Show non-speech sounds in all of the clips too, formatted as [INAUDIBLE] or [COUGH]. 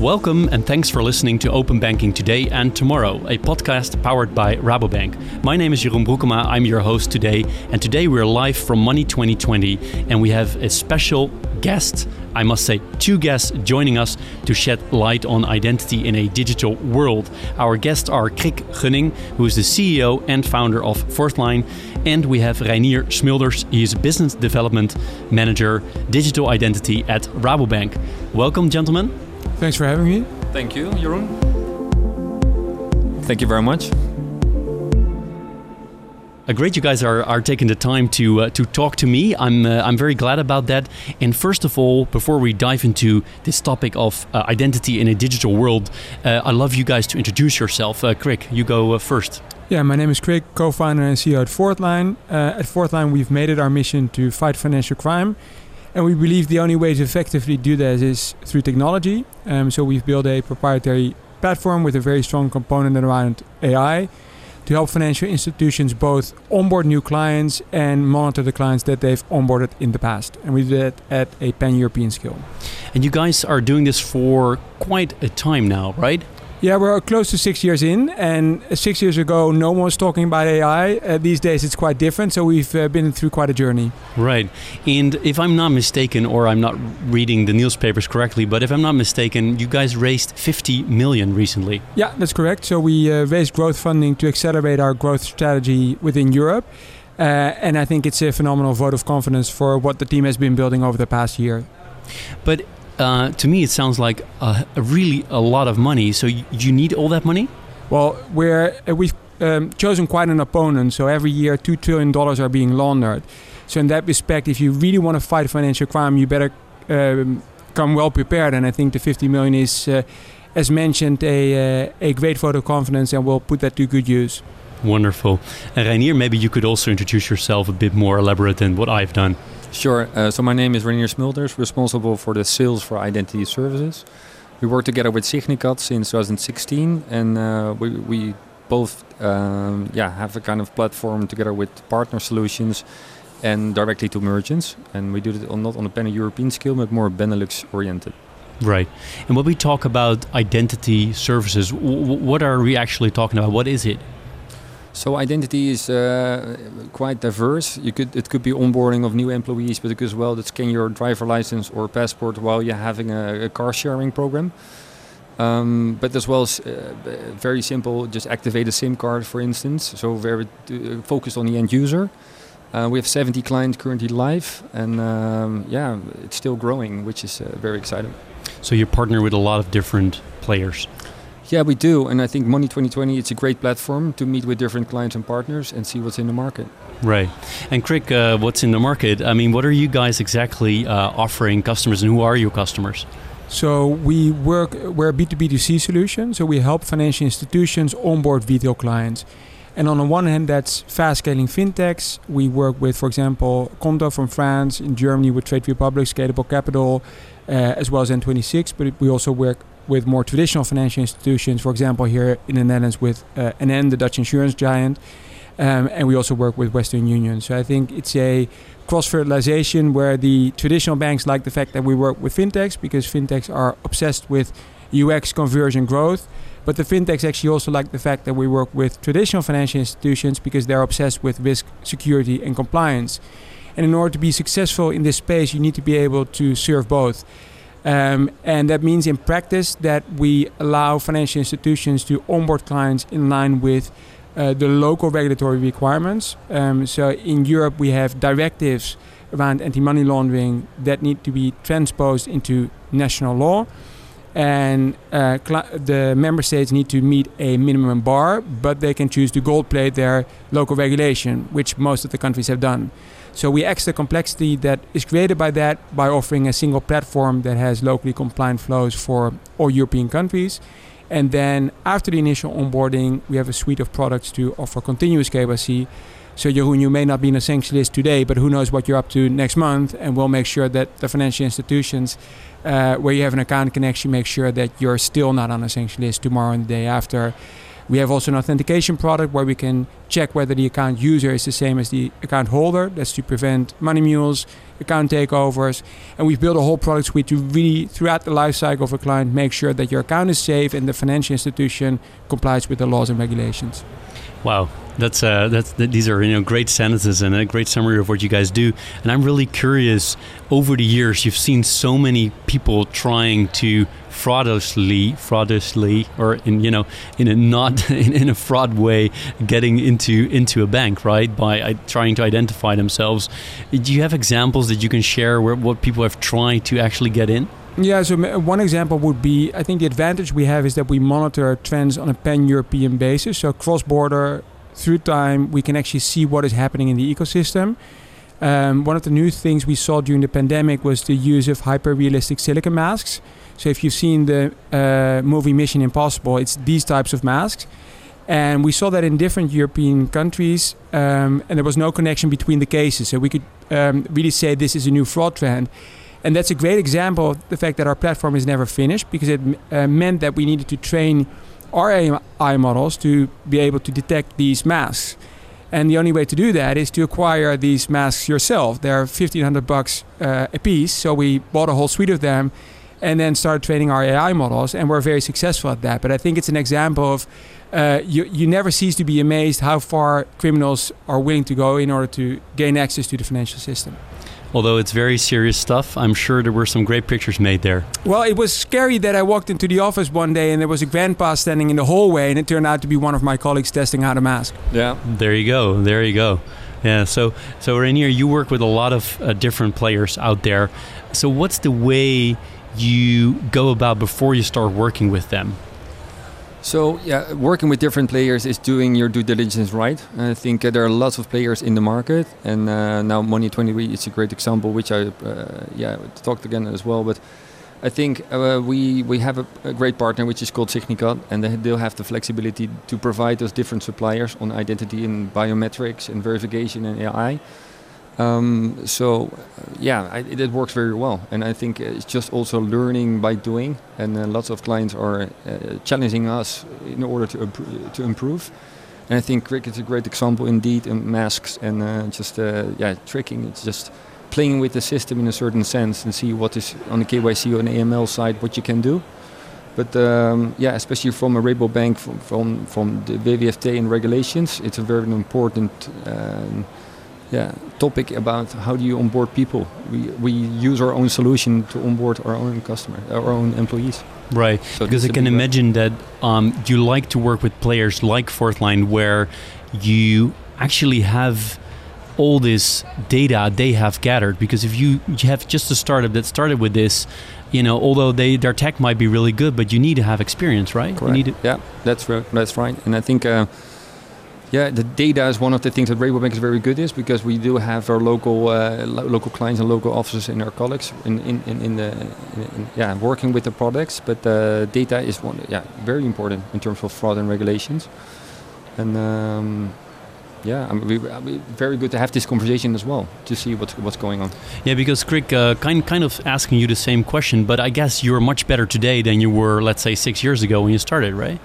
Welcome and thanks for listening to Open Banking Today and Tomorrow, a podcast powered by Rabobank. My name is Jeroen Broekema, I'm your host today, and today we're live from Money 2020 and we have a special guest, I must say two guests joining us to shed light on identity in a digital world. Our guests are Krik Gunning, who is the CEO and founder of Fourthline, and we have Reinier Smulders, he is Business Development Manager, Digital Identity at Rabobank. Welcome, gentlemen. Thanks for having me. Thank you, Jeroen. Thank you very much. Uh, great, you guys are, are taking the time to uh, to talk to me. I'm uh, I'm very glad about that. And first of all, before we dive into this topic of uh, identity in a digital world, uh, I love you guys to introduce yourself. Uh, Krik, you go uh, first. Yeah, my name is Krik, co-founder and CEO at Fourthline. Uh, at Fourthline, we've made it our mission to fight financial crime, and we believe the only way to effectively do that is through technology. Um, so we've built a proprietary platform with a very strong component around AI to help financial institutions both onboard new clients and monitor the clients that they've onboarded in the past. And we do that at a pan-European scale. And you guys are doing this for quite a time now, right? Yeah, we're close to six years in, and six years ago, no one was talking about AI. Uh, these days, it's quite different. So we've uh, been through quite a journey. Right. And if I'm not mistaken, or I'm not reading the newspapers correctly, but if I'm not mistaken, you guys raised 50 million recently. Yeah, that's correct. So we uh, raised growth funding to accelerate our growth strategy within Europe. Uh, and I think it's a phenomenal vote of confidence for what the team has been building over the past year. But uh, to me, it sounds like a, a really a lot of money. So you, you need all that money? Well, we're uh, we've um, chosen quite an opponent. So every year, two trillion dollars are being laundered. So in that respect, if you really want to fight financial crime, you better um, come well prepared. And I think the 50 million is, uh, as mentioned, a uh, a great vote of confidence, and we'll put that to good use. Wonderful. And Reinier, maybe you could also introduce yourself a bit more elaborate than what I've done. Sure. Uh, so my name is Reinier Smulders, responsible for the sales for identity services. We work together with Signicat since 2016, and uh, we, we both um, yeah have a kind of platform together with partner solutions and directly to merchants. And we do it on, not on a pan-European scale, but more Benelux oriented. Right. And when we talk about identity services, what are we actually talking about? What is it? So identity is uh, quite diverse. You could it could be onboarding of new employees, but it could as well to scan your driver license or passport while you're having a, a car sharing program. Um, but as well as uh, very simple, just activate a SIM card, for instance. So very uh, focused on the end user. Uh, we have 70 clients currently live, and um, yeah, it's still growing, which is uh, very exciting. So you partner with a lot of different players. Yeah, we do, and I think Money 2020 it's a great platform to meet with different clients and partners and see what's in the market. Right. And Krik, uh, what's in the market? I mean, what are you guys exactly uh, offering customers, and who are your customers? So we work we're a B2B2C solution. So we help financial institutions onboard retail clients. And on the one hand, that's fast scaling fintechs. We work with, for example, Qonto from France, in Germany with Trade Republic, Scalable Capital, uh, as well as N26. But we also work with more traditional financial institutions, for example, here in the Netherlands with uh, NN, the Dutch insurance giant. Um, and we also work with Western Union. So I think it's a cross fertilization where the traditional banks like the fact that we work with fintechs because fintechs are obsessed with UX conversion growth. But the fintechs actually also like the fact that we work with traditional financial institutions because they're obsessed with risk, security, and compliance. And in order to be successful in this space, you need to be able to serve both. Um, and that means in practice that we allow financial institutions to onboard clients in line with uh, the local regulatory requirements. Um, so in Europe, we have directives around anti money laundering that need to be transposed into national law. And uh, the member states need to meet a minimum bar, but they can choose to gold plate their local regulation, which most of the countries have done. So we axe the complexity that is created by that by offering a single platform that has locally compliant flows for all European countries. And then after the initial onboarding, we have a suite of products to offer continuous KYC. So Jeroen, you may not be in a sanction list today, but who knows what you're up to next month, and we'll make sure that the financial institutions uh, where you have an account can actually make sure that you're still not on a sanction list tomorrow and the day after. We have also an authentication product where we can check whether the account user is the same as the account holder. That's to prevent money mules account takeovers, and we've built a whole product suite to really, throughout the life cycle of a client, make sure that your account is safe and the financial institution complies with the laws and regulations. Wow, that's uh, that's th- these are you know great sentences and a great summary of what you guys do. And I'm really curious. Over the years, you've seen so many people trying to fraudulously, fraudulously, or in you know in a not [LAUGHS] in, in a fraud way, getting into into a bank, right? By uh, trying to identify themselves. Do you have examples that you can share where what people have tried to actually get in? Yeah, so one example would be I think the advantage we have is that we monitor trends on a pan European basis. So cross border, through time, we can actually see what is happening in the ecosystem. Um, one of the new things we saw during the pandemic was the use of hyper realistic silicon masks. So if you've seen the uh, movie Mission Impossible, it's these types of masks. And we saw that in different European countries, um, and there was no connection between the cases. So we could um, really say this is a new fraud trend. And that's a great example of the fact that our platform is never finished because it uh, meant that we needed to train our AI models to be able to detect these masks. And the only way to do that is to acquire these masks yourself. They're 1500 bucks uh, a piece. So we bought a whole suite of them and then started training our AI models. And we're very successful at that. But I think it's an example of uh, you, you never cease to be amazed how far criminals are willing to go in order to gain access to the financial system although it's very serious stuff. I'm sure there were some great pictures made there. Well, it was scary that I walked into the office one day and there was a grandpa standing in the hallway, and it turned out to be one of my colleagues testing out a mask. Yeah. There you go. There you go. Yeah. So, so Reinier, you work with a lot of uh, different players out there. So, what's the way you go about before you start working with them? So yeah, working with different players is doing your due diligence right. I think uh, there are lots of players in the market, and uh, now Money 23 is a great example, which I uh, yeah talked again as well. But I think uh, we we have a, a, great partner which is called Signicat, and they, they'll have the flexibility to provide us different suppliers on identity and biometrics and verification and AI. Um, so, uh, yeah, I, it works very well, and I think it's just also learning by doing. And uh, lots of clients are uh, challenging us in order to to improve. And I think cricket is a great example indeed in masks and uh, just uh, yeah tricking. It's just playing with the system in a certain sense and see what is on the KYC or the AML side what you can do. But um, yeah, especially from a Rabobank, from, from, from the WFT and regulations, it's a very important um, yeah, topic about how do you onboard people. We, we use our own solution to onboard our own customer, our own employees. Right, so because I can imagine that um, you like to work with players like Fourthline where you actually have all this data they have gathered because if you, you have just a startup that started with this you know although they their tech might be really good but you need to have experience right Correct. You need to yeah that's right that's right and i think uh, yeah, the data is one of the things that Rabobank is very good is because we do have our local uh, lo local clients and local offices and our colleagues in in, in, in the in, yeah working with the products. But uh, data is one yeah very important in terms of fraud and regulations. And um, yeah, I mean, we, I mean, very good to have this conversation as well to see what's what's going on. Yeah, because Krik, uh, kind kind of asking you the same question, but I guess you're much better today than you were, let's say, six years ago when you started, right?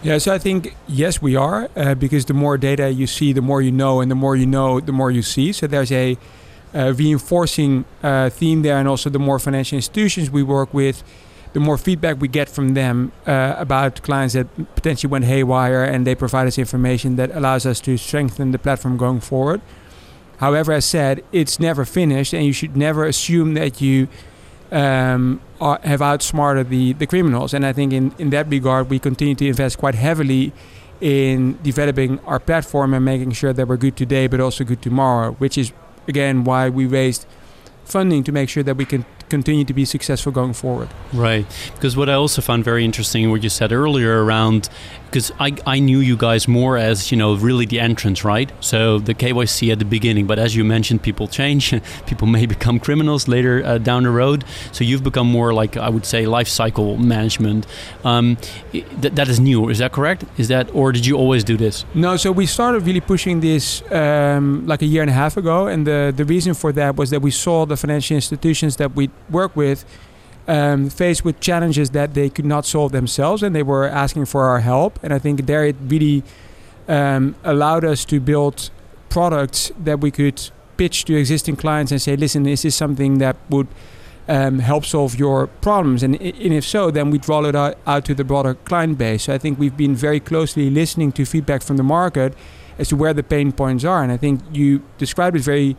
Yeah, so I think yes, we are uh, because the more data you see, the more you know, and the more you know, the more you see. So there's a uh, reinforcing uh, theme there, and also the more financial institutions we work with, the more feedback we get from them uh, about clients that potentially went haywire, and they provide us information that allows us to strengthen the platform going forward. However, as said, it's never finished, and you should never assume that you um, are, have outsmarted the, the criminals. And I think in, in that regard, we continue to invest quite heavily in developing our platform and making sure that we're good today, but also good tomorrow, which is, again, why we raised funding to make sure that we can continue to be successful going forward. Right. Because what I also found very interesting, what you said earlier around, because I, I knew you guys more as, you know, really the entrance, right? So the KYC at the beginning. But as you mentioned, people change. [LAUGHS] people may become criminals later uh, down the road. So you've become more like, I would say, life cycle management. Um, th- that is new. Is that correct? Is that, or did you always do this? No. So we started really pushing this um, like a year and a half ago. And the, the reason for that was that we saw the financial institutions that we work with um, faced with challenges that they could not solve themselves and they were asking for our help. And I think there it really um, allowed us to build products that we could pitch to existing clients and say, listen, is this something that would um, help solve your problems? And, and, if so, then we'd roll it out, out to the broader client base. So I think we've been very closely listening to feedback from the market as to where the pain points are. And I think you described it very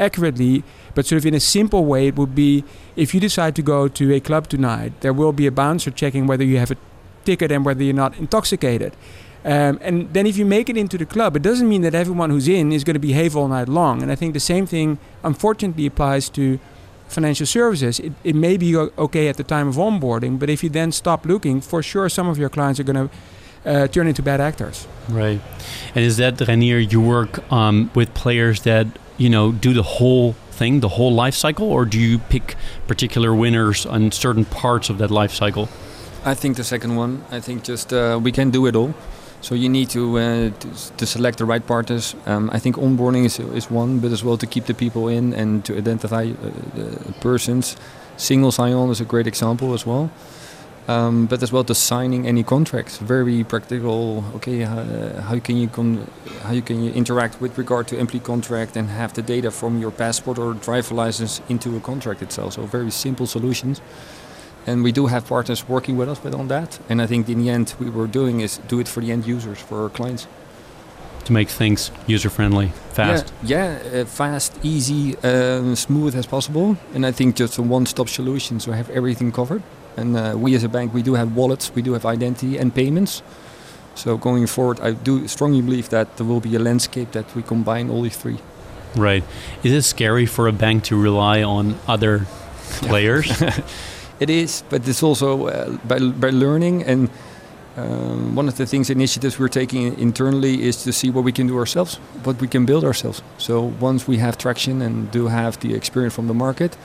accurately, but sort of in a simple way, it would be if you decide to go to a club tonight, there will be a bouncer checking whether you have a ticket and whether you're not intoxicated. Um, and then if you make it into the club, it doesn't mean that everyone who's in is going to behave all night long. And I think the same thing, unfortunately, applies to financial services. It, it may be okay at the time of onboarding, but if you then stop looking, for sure some of your clients are going to uh, turn into bad actors. Right. And is that, Reinier, you work um, with players that, you know, do the whole thing, the whole life cycle, or do you pick particular winners on certain parts of that life cycle? I think the second one. I think just uh, we can do it all. So you need to, uh, to, to select the right partners. Um, I think onboarding is, is one, but as well to keep the people in and to identify uh, the persons. Single sign-on is a great example as well. Um, but as well to signing any contracts, very practical. Okay, uh, how can you how you can you interact with regard to employee contract and have the data from your passport or driver license into a contract itself? So very simple solutions and we do have partners working with us with on that. And I think in the end, we were doing is do it for the end users, for our clients. To make things user friendly, fast. Yeah, yeah uh, fast, easy, um, smooth as possible. And I think just a one stop solution, so have everything covered. And uh, we as a bank, we do have wallets, we do have identity and payments. So going forward, I do strongly believe that there will be a landscape that we combine all these three. Right. Is it scary for a bank to rely on other players? [LAUGHS] It is, but it's also uh, by, by learning and um, one of the things initiatives we're taking internally is to see what we can do ourselves, what we can build ourselves. So once we have traction and do have the experience from the market,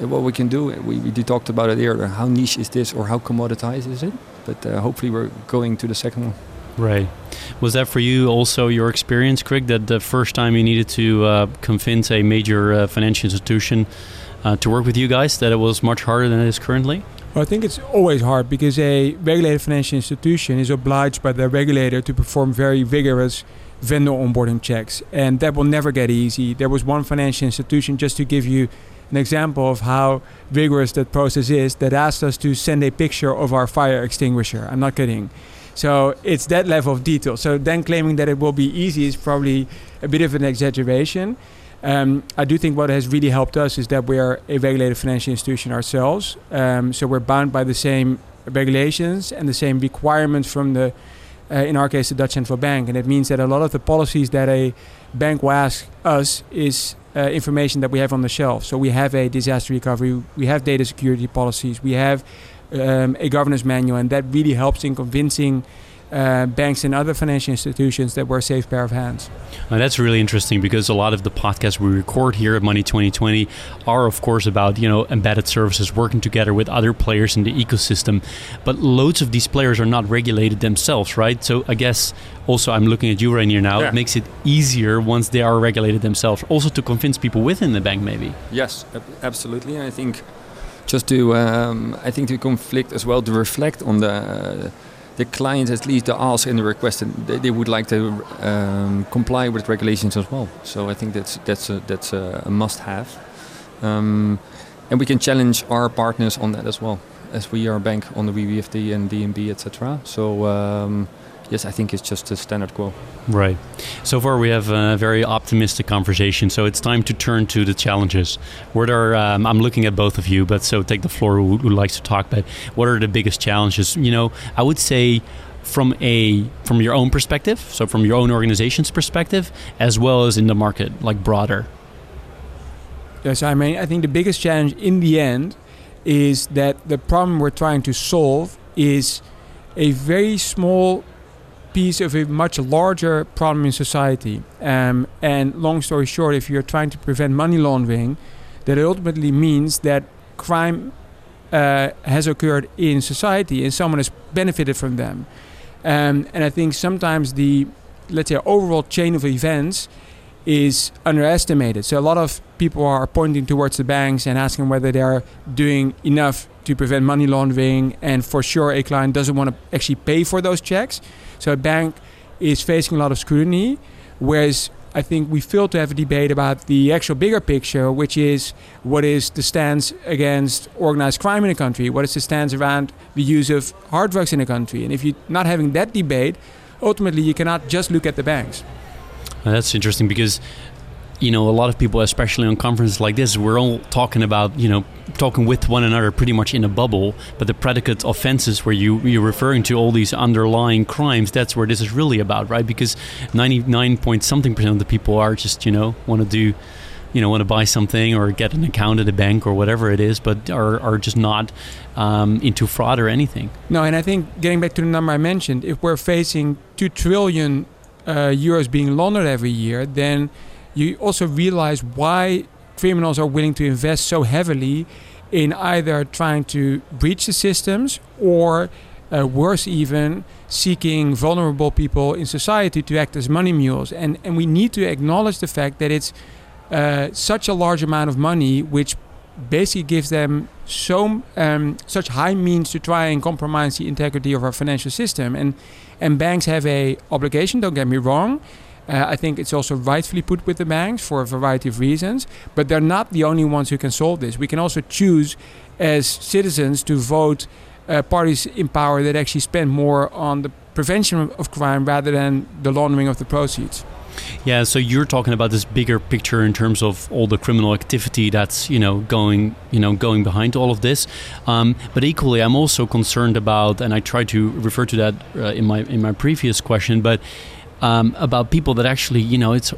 uh, what we can do, we, we talked about it earlier. How niche is this, or how commoditized is it? But uh, hopefully, we're going to the second one. Right. Was that for you also your experience, Krik? That the first time you needed to uh, convince a major uh, financial institution uh, to work with you guys that it was much harder than it is currently? Well, I think it's always hard because a regulated financial institution is obliged by the regulator to perform very vigorous vendor onboarding checks, and that will never get easy. There was one financial institution, just to give you an example of how vigorous that process is, that asked us to send a picture of our fire extinguisher. I'm not kidding. So it's that level of detail. So then claiming that it will be easy is probably a bit of an exaggeration. Um, I do think what has really helped us is that we are a regulated financial institution ourselves. Um, so we're bound by the same regulations and the same requirements from the, uh, in our case, the Dutch Central Bank. And it means that a lot of the policies that a bank will ask us is uh, information that we have on the shelf. So we have a disaster recovery, we have data security policies, we have um, a governance manual, and that really helps in convincing uh, banks and other financial institutions that we're a safe pair of hands. Now that's really interesting because a lot of the podcasts we record here at Money 2020 are, of course, about you know embedded services working together with other players in the ecosystem. But loads of these players are not regulated themselves, right? So I guess also I'm looking at you, Reinier, now. Yeah. It makes it easier once they are regulated themselves, also to convince people within the bank, maybe. Yes, absolutely. I think just to um, I think to conflict as well to reflect on the. Uh, the clients at least the ask in the request and they, they would like to um, comply with regulations as well. So I think that's that's a, that's a, a must-have, um, and we can challenge our partners on that as well, as we are a bank on the WWFD and DNB, etc. So. Um, yes, I think it's just a standard quo. Right. So far, we have a very optimistic conversation. So it's time to turn to the challenges. What are um, I'm looking at both of you, but so take the floor. Who, who likes to talk? But what are the biggest challenges? You know, I would say from a from your own perspective, so from your own organization's perspective, as well as in the market, like broader. Yes, I mean, I think the biggest challenge in the end is that the problem we're trying to solve is a very small piece of a much larger problem in society. Um, and long story short, if you're trying to prevent money laundering, that ultimately means that crime uh, has occurred in society and someone has benefited from them. Um, and I think sometimes the, let's say, overall chain of events is underestimated. So a lot of people are pointing towards the banks and asking whether they are doing enough to prevent money laundering. And for sure, a client doesn't want to actually pay for those checks. So a bank is facing a lot of scrutiny, whereas I think we fail to have a debate about the actual bigger picture, which is what is the stance against organized crime in a country? What is the stance around the use of hard drugs in a country? And if you're not having that debate, ultimately you cannot just look at the banks. That's interesting because you know, a lot of people, especially on conferences like this, we're all talking about, you know, talking with one another pretty much in a bubble. But the predicate offenses, where you you're referring to all these underlying crimes, that's where this is really about, right? Because 99 point something percent of the people are just, you know, want to do, you know, want to buy something or get an account at a bank or whatever it is, but are are just not um, into fraud or anything. No, and I think getting back to the number I mentioned, if we're facing two trillion euros being laundered every year, then you also realize why criminals are willing to invest so heavily in either trying to breach the systems or uh, worse even seeking vulnerable people in society to act as money mules. And and we need to acknowledge the fact that it's uh, such a large amount of money which basically gives them so um, such high means to try and compromise the integrity of our financial system. And and banks have a obligation don't get me wrong uh, I think it's also rightfully put with the banks for a variety of reasons, but they're not the only ones who can solve this. We can also choose as citizens to vote uh, parties in power that actually spend more on the prevention of crime rather than the laundering of the proceeds. Yeah, so you're talking about this bigger picture in terms of all the criminal activity that's you know going you know going behind all of this. Um, but equally, I'm also concerned about, and I tried to refer to that uh, in my in my previous question, but um, about people that actually, you know, it's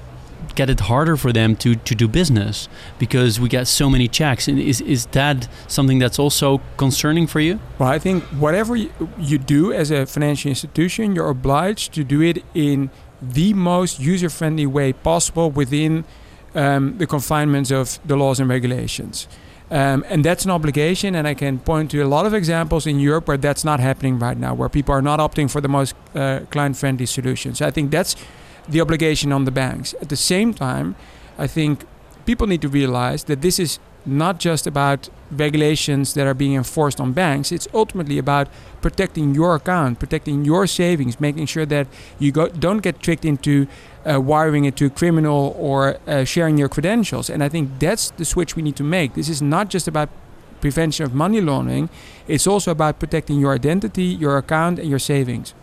get it harder for them to, to do business because we get so many checks. And is, is that something that's also concerning for you? Well, I think whatever you, you do as a financial institution, you're obliged to do it in the most user friendly way possible within um, the confinements of the laws and regulations. Um, and that's an obligation, and I can point to a lot of examples in Europe where that's not happening right now, where people are not opting for the most uh, client friendly solutions. I think that's the obligation on the banks. At the same time, I think people need to realize that this is not just about regulations that are being enforced on banks. It's ultimately about protecting your account, protecting your savings, making sure that you go, don't get tricked into uh, wiring it to a criminal or uh, sharing your credentials. And I think that's the switch we need to make. This is not just about prevention of money laundering, it's also about protecting your identity, your account, and your savings.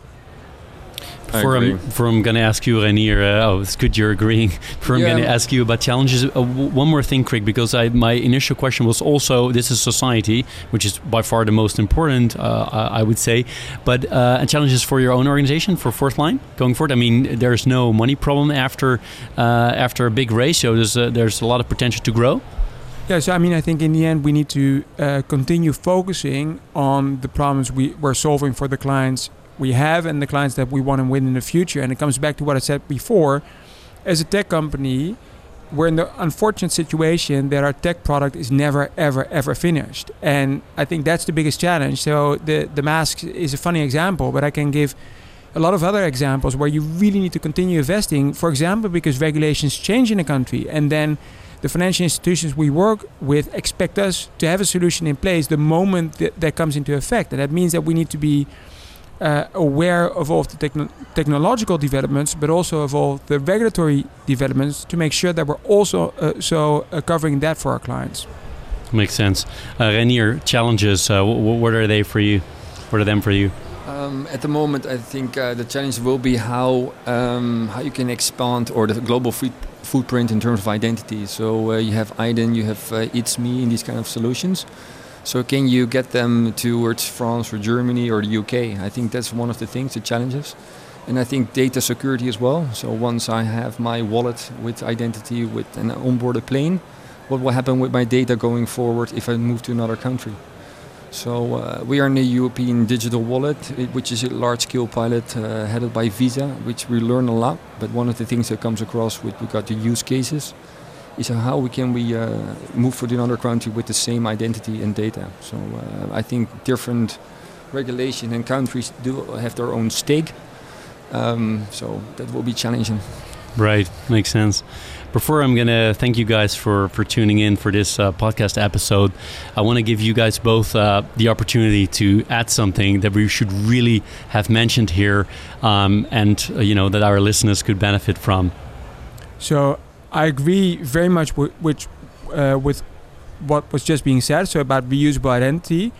Before I'm, before I'm going to ask you, Reinier, uh, oh, it's good you're agreeing. Before I'm going to ask you about challenges, uh, one more thing, Krik, because I, my initial question was also this is society, which is by far the most important, uh, I would say, but uh, challenges for your own organization, for Fourthline, going forward. I mean, there's no money problem after uh, after a big ratio. There's a, there's a lot of potential to grow. Yeah, so I mean, I think in the end we need to uh, continue focusing on the problems we, we're solving for the clients we have and the clients that we want to win in the future. And it comes back to what I said before. As a tech company, we're in the unfortunate situation that our tech product is never, ever, ever finished. And I think that's the biggest challenge. So the, the mask is a funny example, but I can give a lot of other examples where you really need to continue investing. For example, because regulations change in a country and then the financial institutions we work with expect us to have a solution in place the moment that, that comes into effect. And that means that we need to be uh, aware of all the techno- technological developments, but also of all the regulatory developments to make sure that we're also uh, so uh, covering that for our clients. Makes sense. Uh, Reinier, challenges, uh, w- what are they for you? What are them for you? Um, at the moment, I think uh, the challenge will be how um, how you can expand or the global footprint in terms of identity. So you have iDIN, you have itsme, in these kind of solutions. So can you get them towards France or Germany or the UK? I think that's one of the things, the challenges. And I think data security as well. So once I have my wallet with identity with an onboard a plane, what will happen with my data going forward if I move to another country? So uh, we are in the European Digital Wallet, which is a large-scale pilot uh, headed by Visa, which we learn a lot. But one of the things that comes across with regard to use cases is how we can we uh, move to another country with the same identity and data. So uh, I think different regulation and countries do have their own stake. Um, so that will be challenging. Right, makes sense. Before I'm going to thank you guys for, for tuning in for this uh, podcast episode, I want to give you guys both uh, the opportunity to add something that we should really have mentioned here um, and, uh, you know, that our listeners could benefit from. So I agree very much with which, uh, with what was just being said. So about reusable identity.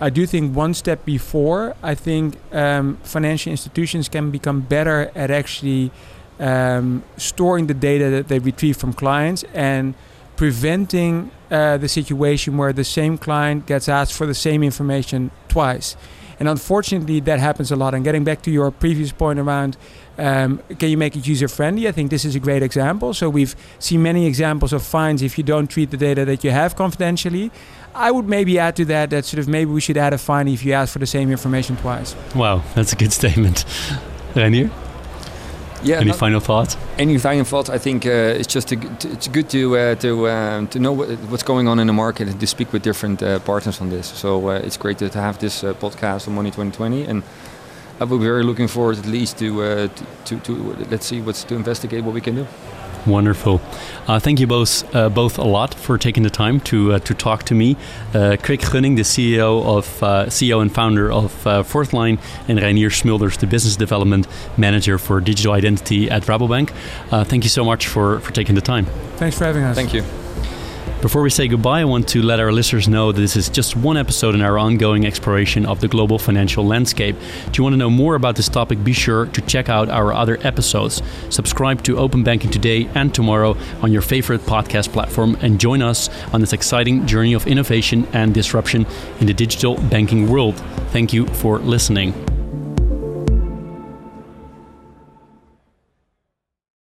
I do think one step before, I think um, financial institutions can become better at actually um, storing the data that they retrieve from clients and preventing uh, the situation where the same client gets asked for the same information twice. And unfortunately, that happens a lot. And getting back to your previous point around um, can you make it user friendly? I think this is a great example. So we've seen many examples of fines if you don't treat the data that you have confidentially. I would maybe add to that that sort of maybe we should add a fine if you ask for the same information twice. Wow, that's a good statement. Reinier? Yeah. Any final thoughts? Any final thoughts? I think uh, it's just a, it's good to uh, to um, to know what's going on in the market and to speak with different uh, partners on this. So uh, it's great to have this uh, podcast on Money 2020 and. I will be very looking forward at least to, uh, to, to, to let's see what's to investigate what we can do. Wonderful. Uh, thank you both uh, both a lot for taking the time to uh, to talk to me. Uh, Krik Gunning, the CEO of uh, CEO and founder of uh, Fourthline, and Reinier Smulders, the business development manager for digital identity at Rabobank. thank you so much for for taking the time. Thanks for having us. Thank you. Before we say goodbye, I want to let our listeners know that this is just one episode in our ongoing exploration of the global financial landscape. Do you want to know more about this topic? Be sure to check out our other episodes. Subscribe to Open Banking today and tomorrow on your favorite podcast platform and join us on this exciting journey of innovation and disruption in the digital banking world. Thank you for listening.